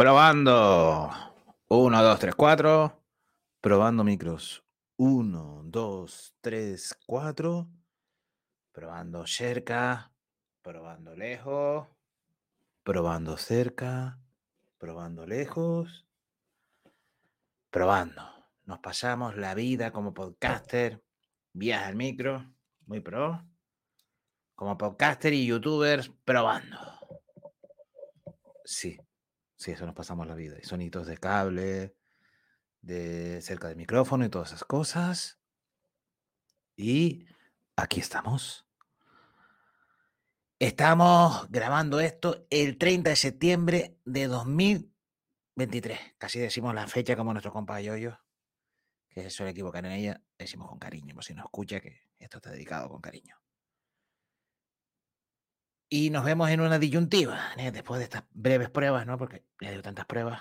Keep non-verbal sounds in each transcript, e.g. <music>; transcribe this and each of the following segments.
Probando. 1, 2, 3, 4. Probando micros. 1, 2, 3, 4. Probando cerca. Probando lejos. Probando cerca. Probando lejos. Probando. Nos pasamos la vida como podcaster. Vías al micro. Muy pro. Como podcaster y youtubers probando. Sí, Sí, eso nos pasamos la vida. Y sonidos de cable, de cerca del micrófono y todas esas cosas. Y aquí estamos. Estamos grabando esto el 30 de septiembre de 2023. Casi decimos la fecha como nuestro compa Yoyo, que se suele equivocar en ella. Decimos con cariño, por si nos escucha que esto está dedicado con cariño. Y nos vemos en una disyuntiva, ¿eh? después de estas breves pruebas, ¿no? Porque ya digo tantas pruebas.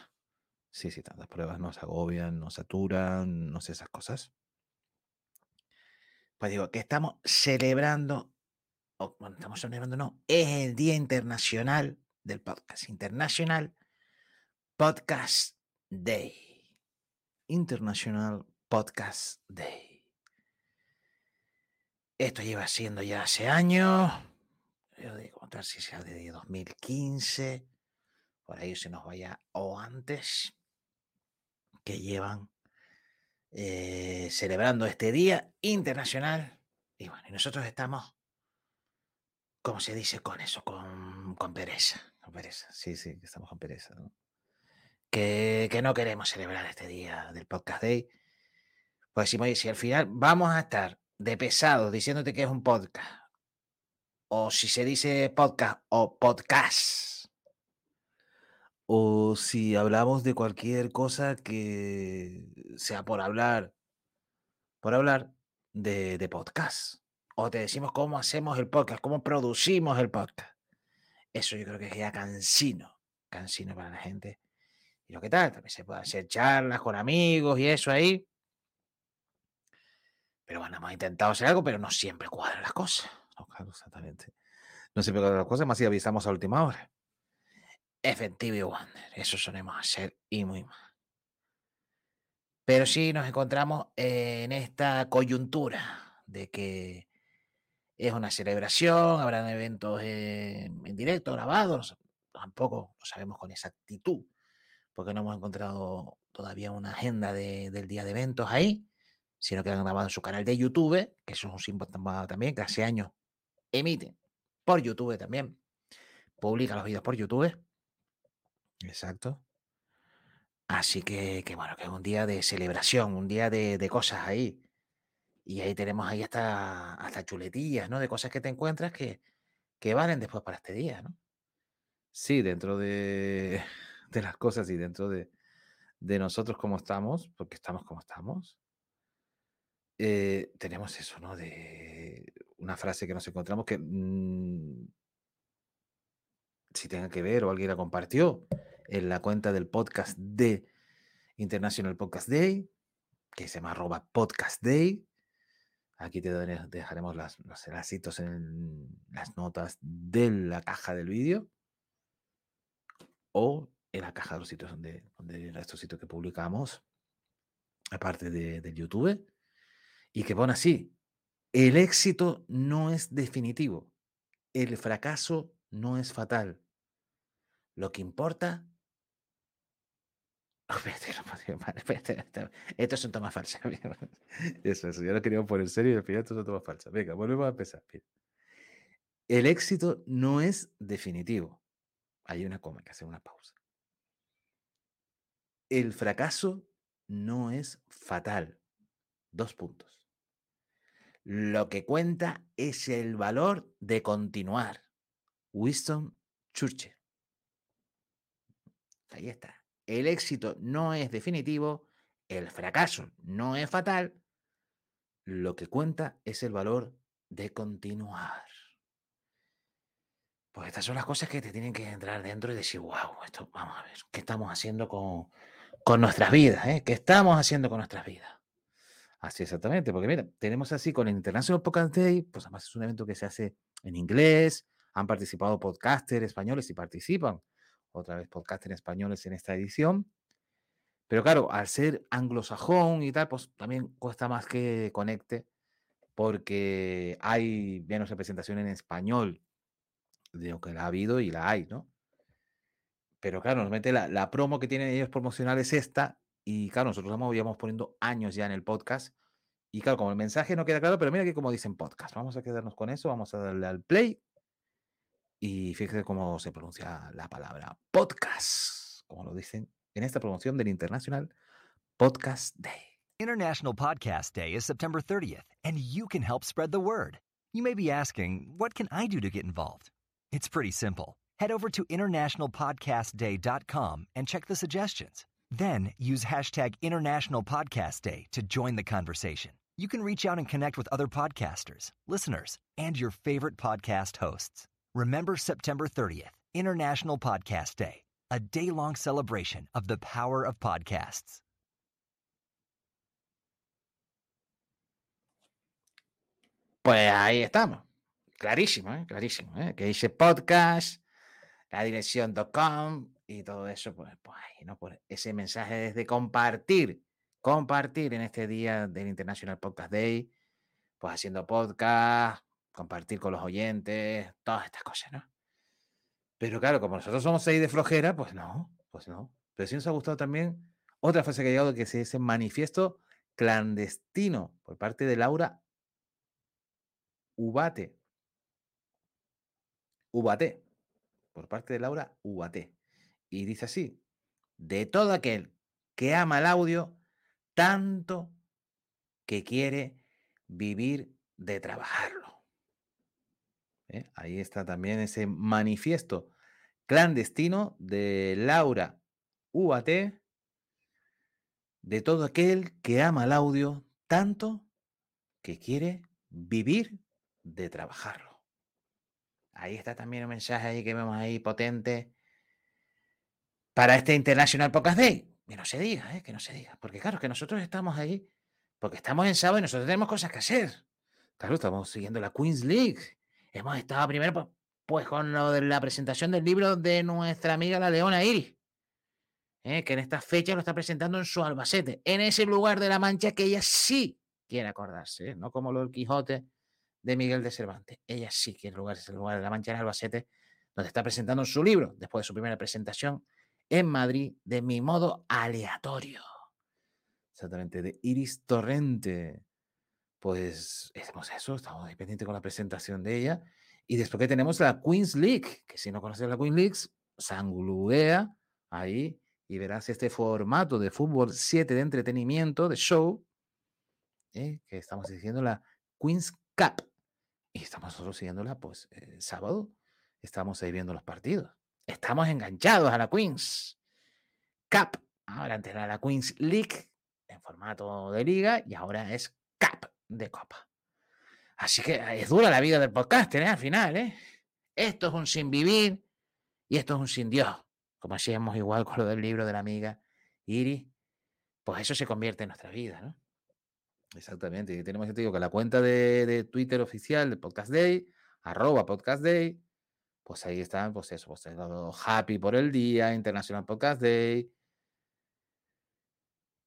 Sí, sí, tantas pruebas nos agobian, nos saturan, no sé, esas cosas. Pues digo, que estamos celebrando, o, bueno, estamos celebrando, no, es el Día Internacional del Podcast, International Podcast Day. International Podcast Day. Esto lleva siendo ya hace años yo de contar si sea de 2015, por ahí se nos vaya, o antes, que llevan eh, celebrando este Día Internacional. Y bueno, y nosotros estamos, ¿cómo se dice con eso? Con, con pereza. Con pereza. Sí, sí, estamos con pereza. Que, que, no queremos celebrar este día del Podcast Day. Pues oye, si al final vamos a estar de pesado diciéndote que es un podcast o si se dice podcast o podcast. O si hablamos de cualquier cosa que sea por hablar, por hablar de, de podcast. O te decimos cómo hacemos el podcast, cómo producimos el podcast. Eso yo creo que es cansino, cansino para la gente. Y lo que tal, también se puede hacer charlas con amigos y eso ahí. Pero bueno, hemos intentado hacer algo, pero no siempre cuadran las cosas. Claro, exactamente. No siempre cuadran las cosas, más si avisamos a última hora. Efectivo Wonder, eso solemos hacer y muy mal. Pero sí nos encontramos en esta coyuntura de que es una celebración, habrán eventos en, directo, grabados, tampoco lo sabemos con exactitud, porque no hemos encontrado todavía una agenda de, del día de eventos ahí, sino que han grabado en su canal de YouTube, que eso es un símbolo también, que hace años emite por YouTube también. Publica los vídeos por YouTube. Exacto. Así que, que, bueno, que es un día de celebración, un día de, de, cosas ahí. Y ahí tenemos ahí hasta, hasta chuletillas, ¿no? De cosas que te encuentras que, que valen después para este día, ¿no? Sí, dentro de, <laughs> de las cosas y dentro de, de nosotros como estamos, porque estamos como estamos, eh, tenemos eso, ¿no? De una frase que nos encontramos que mmm, si tenga que ver o alguien la compartió en la cuenta del podcast de International Podcast Day, que se llama arroba podcast day. Aquí te dejaremos las, los enlacitos en las notas de la caja del vídeo o en la caja de los sitios donde, donde estos sitios que publicamos, aparte de, de YouTube y que pone así, el éxito no es definitivo, el fracaso no es fatal. Lo que importa... <laughs> Esto es un toma falsa. <laughs> Eso, eso, yo lo quería poner serio y al final esto es un toma falsa. Venga, volvemos a empezar. El éxito no es definitivo. Hay una coma, que hacer una pausa. El fracaso no es fatal. Dos puntos. Lo que cuenta es el valor de continuar. Winston Churchill. Ahí está. El éxito no es definitivo, el fracaso no es fatal. Lo que cuenta es el valor de continuar. Pues estas son las cosas que te tienen que entrar dentro y decir, wow, esto, vamos a ver, ¿qué estamos haciendo con, con nuestras vidas? Eh? ¿Qué estamos haciendo con nuestras vidas? Así exactamente, porque mira, tenemos así con el International Podcast Day, pues además es un evento que se hace en inglés, han participado podcasters españoles y participan, otra vez podcast en españoles en esta edición. Pero claro, al ser anglosajón y tal, pues también cuesta más que conecte porque hay menos representación en español de lo que la ha habido y la hay, ¿no? Pero claro, nos mete la, promo que tienen ellos promocional es esta y claro, nosotros llevamos poniendo años ya en el podcast y claro, como el mensaje no queda claro, pero mira que como dicen podcast, vamos a quedarnos con eso, vamos a darle al play y fíjese cómo se pronuncia la palabra podcast, como lo dicen en esta promoción del International Podcast Day. International Podcast Day is September 30th, and you can help spread the word. You may be asking, what can I do to get involved? It's pretty simple. Head over to internationalpodcastday.com and check the suggestions. Then use hashtag International Podcast Day to join the conversation. You can reach out and connect with other podcasters, listeners, and your favorite podcast hosts. Remember September 30th, International Podcast Day, a day long celebration of the power of podcasts. Pues ahí estamos. Clarísimo, ¿eh? clarísimo. ¿eh? Que dice podcast, la dirección.com y todo eso, pues, pues ¿no? Por ese mensaje desde compartir, compartir en este día del International Podcast Day, pues haciendo podcast, compartir con los oyentes, todas estas cosas, ¿no? Pero claro, como nosotros somos seis de flojera, pues no, pues no. Pero sí nos ha gustado también otra frase que ha llegado, que es ese manifiesto clandestino por parte de Laura Ubate. Ubate. Por parte de Laura Ubate. Y dice así, de todo aquel que ama el audio tanto que quiere vivir de trabajarlo. ¿eh? Ahí está también ese manifiesto clandestino de Laura UAT, de todo aquel que ama el audio tanto que quiere vivir de trabajarlo. Ahí está también un mensaje ahí que vemos ahí potente para este International Podcast Day. Que no se diga, ¿eh? que no se diga. Porque claro, que nosotros estamos ahí, porque estamos en sábado y nosotros tenemos cosas que hacer. Claro, estamos siguiendo la Queen's League hemos estado primero pues, pues, con lo de la presentación del libro de nuestra amiga la Leona Iris, ¿eh? que en esta fecha lo está presentando en su Albacete, en ese lugar de la Mancha que ella sí quiere acordarse, ¿eh? no como lo del Quijote de Miguel de Cervantes. Ella sí quiere lugar, es el lugar de la Mancha en Albacete, donde está presentando su libro, después de su primera presentación en Madrid, de mi modo aleatorio. Exactamente, de Iris Torrente pues hacemos eso, estamos ahí pendientes con la presentación de ella. Y después que tenemos la Queen's League, que si no conoces la Queen's League, sangludea ahí y verás este formato de fútbol 7 de entretenimiento, de show, ¿eh? que estamos diciendo la Queen's Cup. Y estamos nosotros siguiéndola, pues, el sábado. Estamos ahí viendo los partidos. Estamos enganchados a la Queen's Cup. Ahora antes era la Queen's League en formato de liga y ahora es Cup de copa. Así que es dura la vida del podcast, ¿eh? Al final, ¿eh? Esto es un sin vivir y esto es un sin Dios. Como hacíamos igual con lo del libro de la amiga Iri, pues eso se convierte en nuestra vida, ¿no? Exactamente. Y tenemos, te digo, que la cuenta de, Twitter oficial de Podcast Day, arroba Podcast Day, pues ahí están, pues eso, pues happy por el día, International Podcast Day,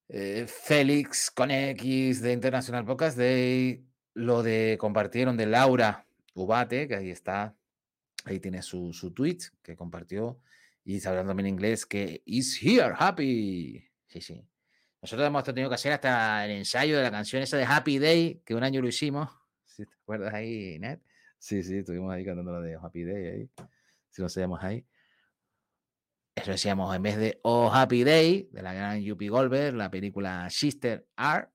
eh, Félix con X de International Podcast Day, lo de compartieron de Laura Ubate, que ahí está, ahí tiene su, su tweet que compartió y está hablando también en inglés que is here, happy. Sí, sí. Nosotros hemos tenido que hacer hasta el ensayo de la canción esa de Happy Day, que un año lo hicimos. <laughs> Si te acuerdas ahí, Ned. Sí, sí, estuvimos ahí cantando la de Happy Day ahí. Si nos sabemos ahí. Eso decíamos, en vez de Oh Happy Day, de la gran Yuppie Goldberg, la película Sister Art,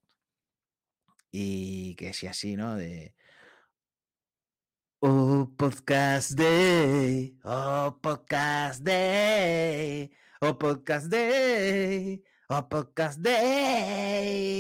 y que decía así, ¿no? De Oh Podcast Day, Oh Podcast Day, Oh Podcast Day, Oh Podcast Day.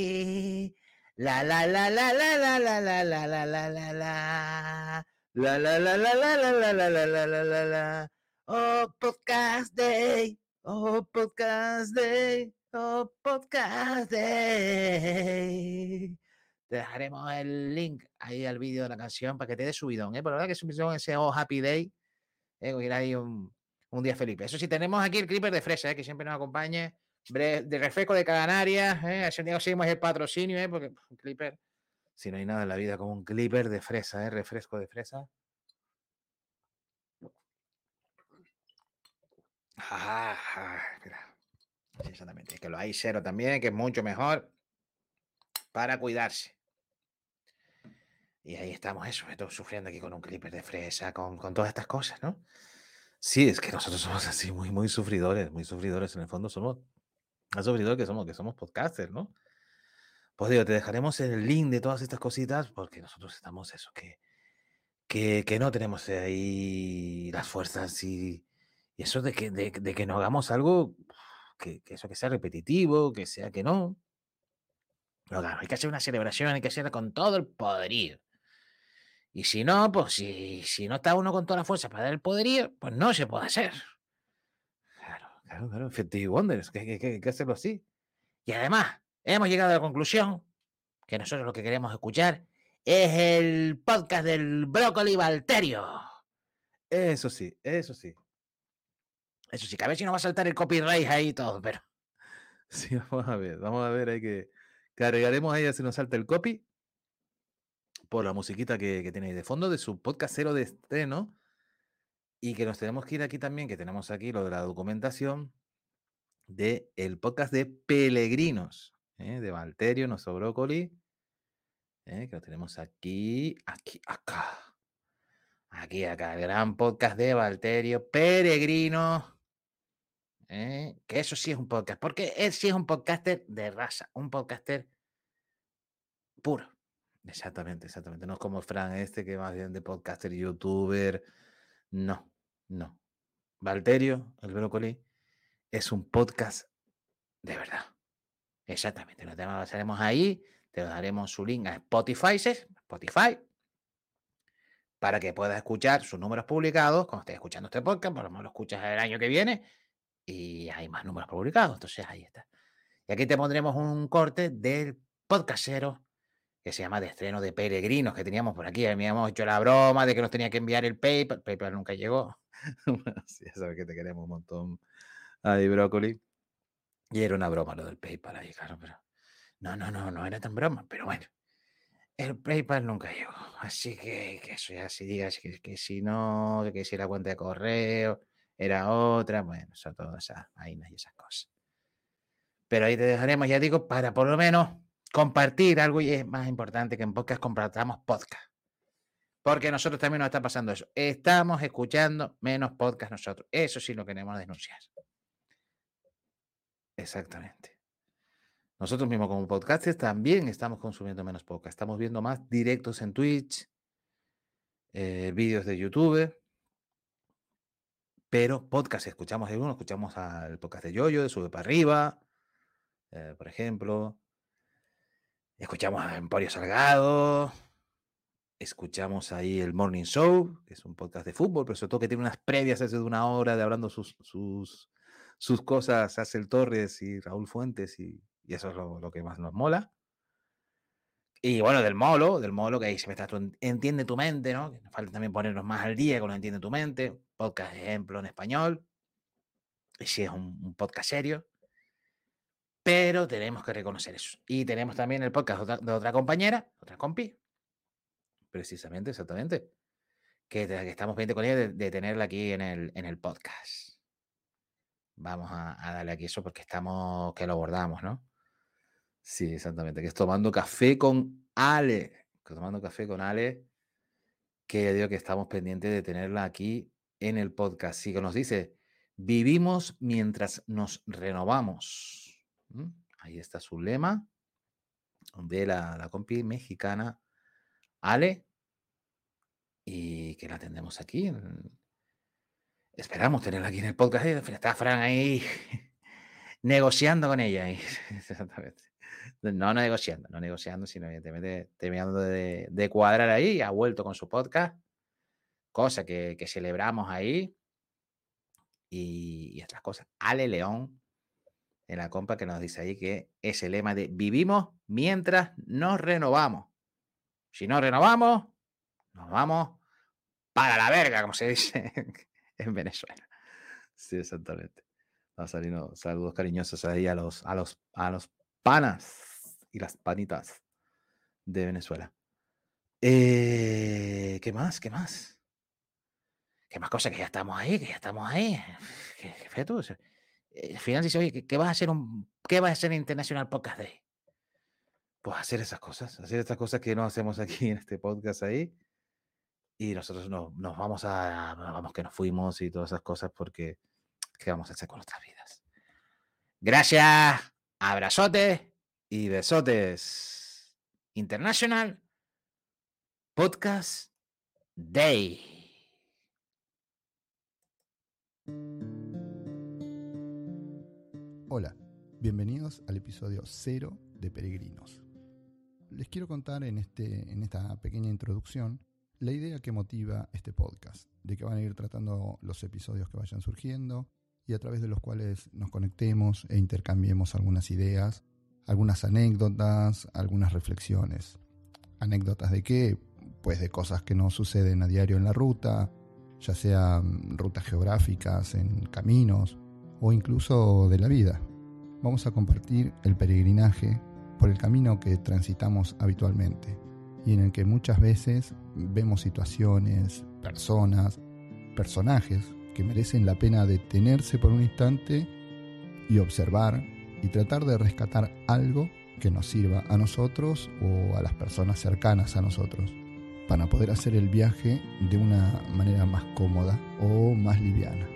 La la la la la la la la la la la la la la la la la la la la la la la la la Oh, Podcast Day. Oh, Podcast Day. Oh, Podcast Day. Te dejaremos el link ahí al vídeo de la canción para que te dé subidón, ¿eh? Por la verdad que subidón ese Oh Happy Day. ¿eh? Ir ahí un, Un día Felipe. Eso sí, tenemos aquí el Clipper de fresa, ¿eh? que siempre nos acompañe. De refresco de Canarias, ¿eh? Así seguimos el patrocinio, ¿eh? Porque un Clipper, si no hay nada en la vida como un Clipper de fresa, ¿eh? Refresco de fresa. Ah, mira. exactamente. Que lo hay cero también, que es mucho mejor para cuidarse. Y ahí estamos, eso, estoy sufriendo aquí con un clipper de fresa, con, con, todas estas cosas, ¿no? Sí, es que nosotros somos así muy, muy sufridores, muy sufridores. En el fondo somos más sufridores que somos, que somos podcasters, ¿no? Pues digo, te dejaremos el link de todas estas cositas porque nosotros estamos eso, que, que, que no tenemos ahí las fuerzas y, y eso de que, de, de, que no hagamos algo que, que, eso que sea repetitivo, que sea que no. Pero claro, hay que hacer una celebración, hay que hacerla con todo el poderío. Y si no, pues si, si no está uno con toda la fuerza para dar el poderío, pues no se puede hacer. Claro, claro, claro. Effective Wonders, que hay que, que hacerlo así. Y además, hemos llegado a la conclusión que nosotros lo que queremos escuchar es el podcast del brócoli Valterio. Eso sí, eso sí. Eso sí, que a ver si no va a saltar el copyright ahí y todo, pero. <laughs> Sí, vamos a ver, vamos a ver, hay que. Cargaremos ahí si nos salta el copy por la musiquita que, que tiene de fondo de su podcast cero de estreno. Y que nos tenemos que ir aquí también, que tenemos aquí lo de la documentación de el podcast de Peregrinos, ¿eh? de Valterio, nuestro brócoli, ¿eh? que lo tenemos aquí, aquí, acá. Aquí, acá, el gran podcast de Valterio, Peregrino, ¿eh? que eso sí es un podcast, porque él sí es un podcaster de raza, un podcaster puro. Exactamente, exactamente. No es como Fran este, que más bien de podcaster, youtuber. No, no. Valterio, el brócoli, es un podcast de verdad. Exactamente. Lo haremos ahí. Te daremos su link a Spotify, Spotify, para que puedas escuchar sus números publicados cuando estés escuchando este podcast. Por lo menos lo escuchas el año que viene y hay más números publicados. Entonces ahí está. Y aquí te pondremos un corte del podcastero que se llama de estreno de peregrinos que teníamos por aquí. Habíamos hecho la broma de que nos tenía que enviar el PayPal. PayPal nunca llegó. <laughs> ya sabes que te queremos un montón. Ahí, brócoli. Y era una broma lo del PayPal ahí, claro, pero. No, no, no, no era tan broma, pero bueno. El PayPal nunca llegó. Así que, que eso ya si digas que, que, si no, que si la cuenta de correo era otra, bueno, son todas esas vainas y esas cosas. Pero ahí te dejaremos, ya digo, para por lo menos compartir algo y es más importante que en podcast compartamos podcast. Porque nosotros también nos está pasando eso. Estamos escuchando menos podcast nosotros. Eso sí lo queremos denunciar. Exactamente. Nosotros mismos como podcasters también estamos consumiendo menos podcast. Estamos viendo más directos en Twitch, eh, vídeos de YouTube. Pero podcast, escuchamos algunos, escuchamos al podcast de Yoyo, de Sube para Arriba, eh, por ejemplo. Escuchamos a Emporio Salgado, escuchamos ahí el Morning Show, que es un podcast de fútbol, pero sobre todo que tiene unas previas de una hora de hablando sus, sus, sus cosas, hace el Torres y Raúl Fuentes, y, eso es lo, que más nos mola. Y bueno, del Molo, del Molo, que ahí se me está, entiende tu mente, ¿no? Falta también ponernos más al día con lo entiende tu mente, podcast ejemplo en español, y si es un, un podcast serio. Pero tenemos que reconocer eso. Y tenemos también el podcast de otra, compañera, otra compi, precisamente, exactamente, que, que estamos pendientes con ella de, de, tenerla aquí en el, en el podcast. Vamos a, darle aquí eso porque estamos, que lo abordamos, ¿no? Sí, exactamente, que es tomando café con Ale, que tomando café con Ale, que ya digo que estamos pendientes de tenerla aquí en el podcast. Sí, que nos dice, vivimos mientras nos renovamos. Ahí está su lema de la, la compi mexicana Ale y que la tendremos aquí. Esperamos tenerla aquí en el podcast. Está Fran ahí <laughs> negociando con ella. <laughs> Exactamente. No, no negociando, no negociando, sino evidentemente terminando de, cuadrar ahí. Ha vuelto con su podcast, cosa que, que celebramos ahí. Y, y, otras cosas. Ale León en la compa que nos dice ahí que es el lema de vivimos mientras nos renovamos. Si no renovamos, nos vamos para la verga, como se dice en Venezuela. Sí, exactamente. Nazarino, saludos cariñosos ahí a los, a los, a los panas y las panitas de Venezuela. Eh, ¿Qué más? ¿Qué más? ¿Qué más cosas? Que ya estamos ahí, que ya estamos ahí. ¿Qué, qué tú? Eh, final dice, oye, ¿qué, vas a hacer un, qué vas a hacer en International Podcast Day? Pues hacer esas cosas, hacer estas cosas que no hacemos aquí en este podcast ahí. Y nosotros no, nos vamos a, vamos que nos fuimos y todas esas cosas porque, ¿qué vamos a hacer con nuestras vidas? Gracias, abrazotes y besotes. International Podcast Day. Hola, bienvenidos al episodio cero de Peregrinos. Les quiero contar en, este, en esta pequeña introducción la idea que motiva este podcast, de que van a ir tratando los episodios que vayan surgiendo y a través de los cuales nos conectemos e intercambiemos algunas ideas, algunas anécdotas, algunas reflexiones. ¿Anécdotas de qué? Pues de cosas que nos suceden a diario en la ruta, ya sean rutas geográficas, en caminos o incluso de la vida. Vamos a compartir el peregrinaje por el camino que transitamos habitualmente y en el que muchas veces vemos situaciones, personas, personajes que merecen la pena detenerse por un instante y observar y tratar de rescatar algo que nos sirva a nosotros o a las personas cercanas a nosotros para poder hacer el viaje de una manera más cómoda o más liviana.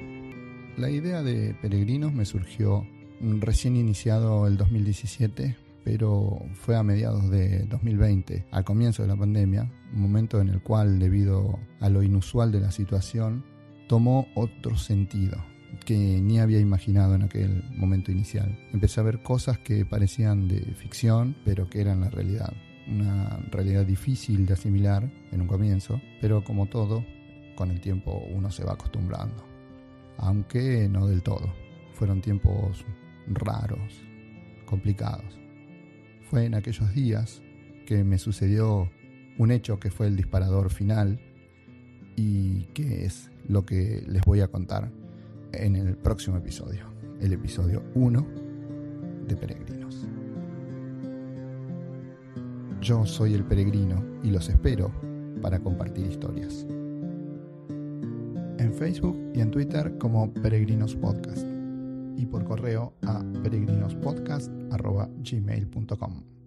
La idea de Peregrinos me surgió recién iniciado el 2017, pero fue a mediados de 2020, al comienzo de la pandemia, un momento en el cual, debido a lo inusual de la situación, tomó otro sentido que ni había imaginado en aquel momento inicial. Empecé a ver cosas que parecían de ficción, pero que eran la realidad. Una realidad difícil de asimilar en un comienzo, pero como todo, con el tiempo uno se va acostumbrando aunque no del todo. Fueron tiempos raros, complicados. Fue en aquellos días que me sucedió un hecho que fue el disparador final y que es lo que les voy a contar en el próximo episodio, el episodio 1 de Peregrinos. Yo soy el peregrino y los espero para compartir historias en Facebook y en Twitter como Peregrinos Podcast y por correo a peregrinospodcast.gmail.com.